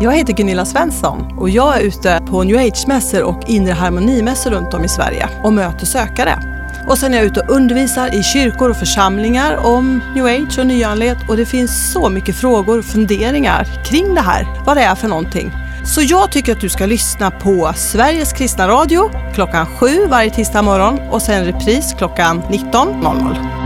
Jag heter Gunilla Svensson och jag är ute på new age-mässor och inre harmonimässor runt om i Sverige och möter sökare. Och sen är jag ute och undervisar i kyrkor och församlingar om new age och nyanlighet och det finns så mycket frågor och funderingar kring det här, vad det är för någonting. Så jag tycker att du ska lyssna på Sveriges kristna radio klockan sju varje tisdag morgon och sen repris klockan 19.00.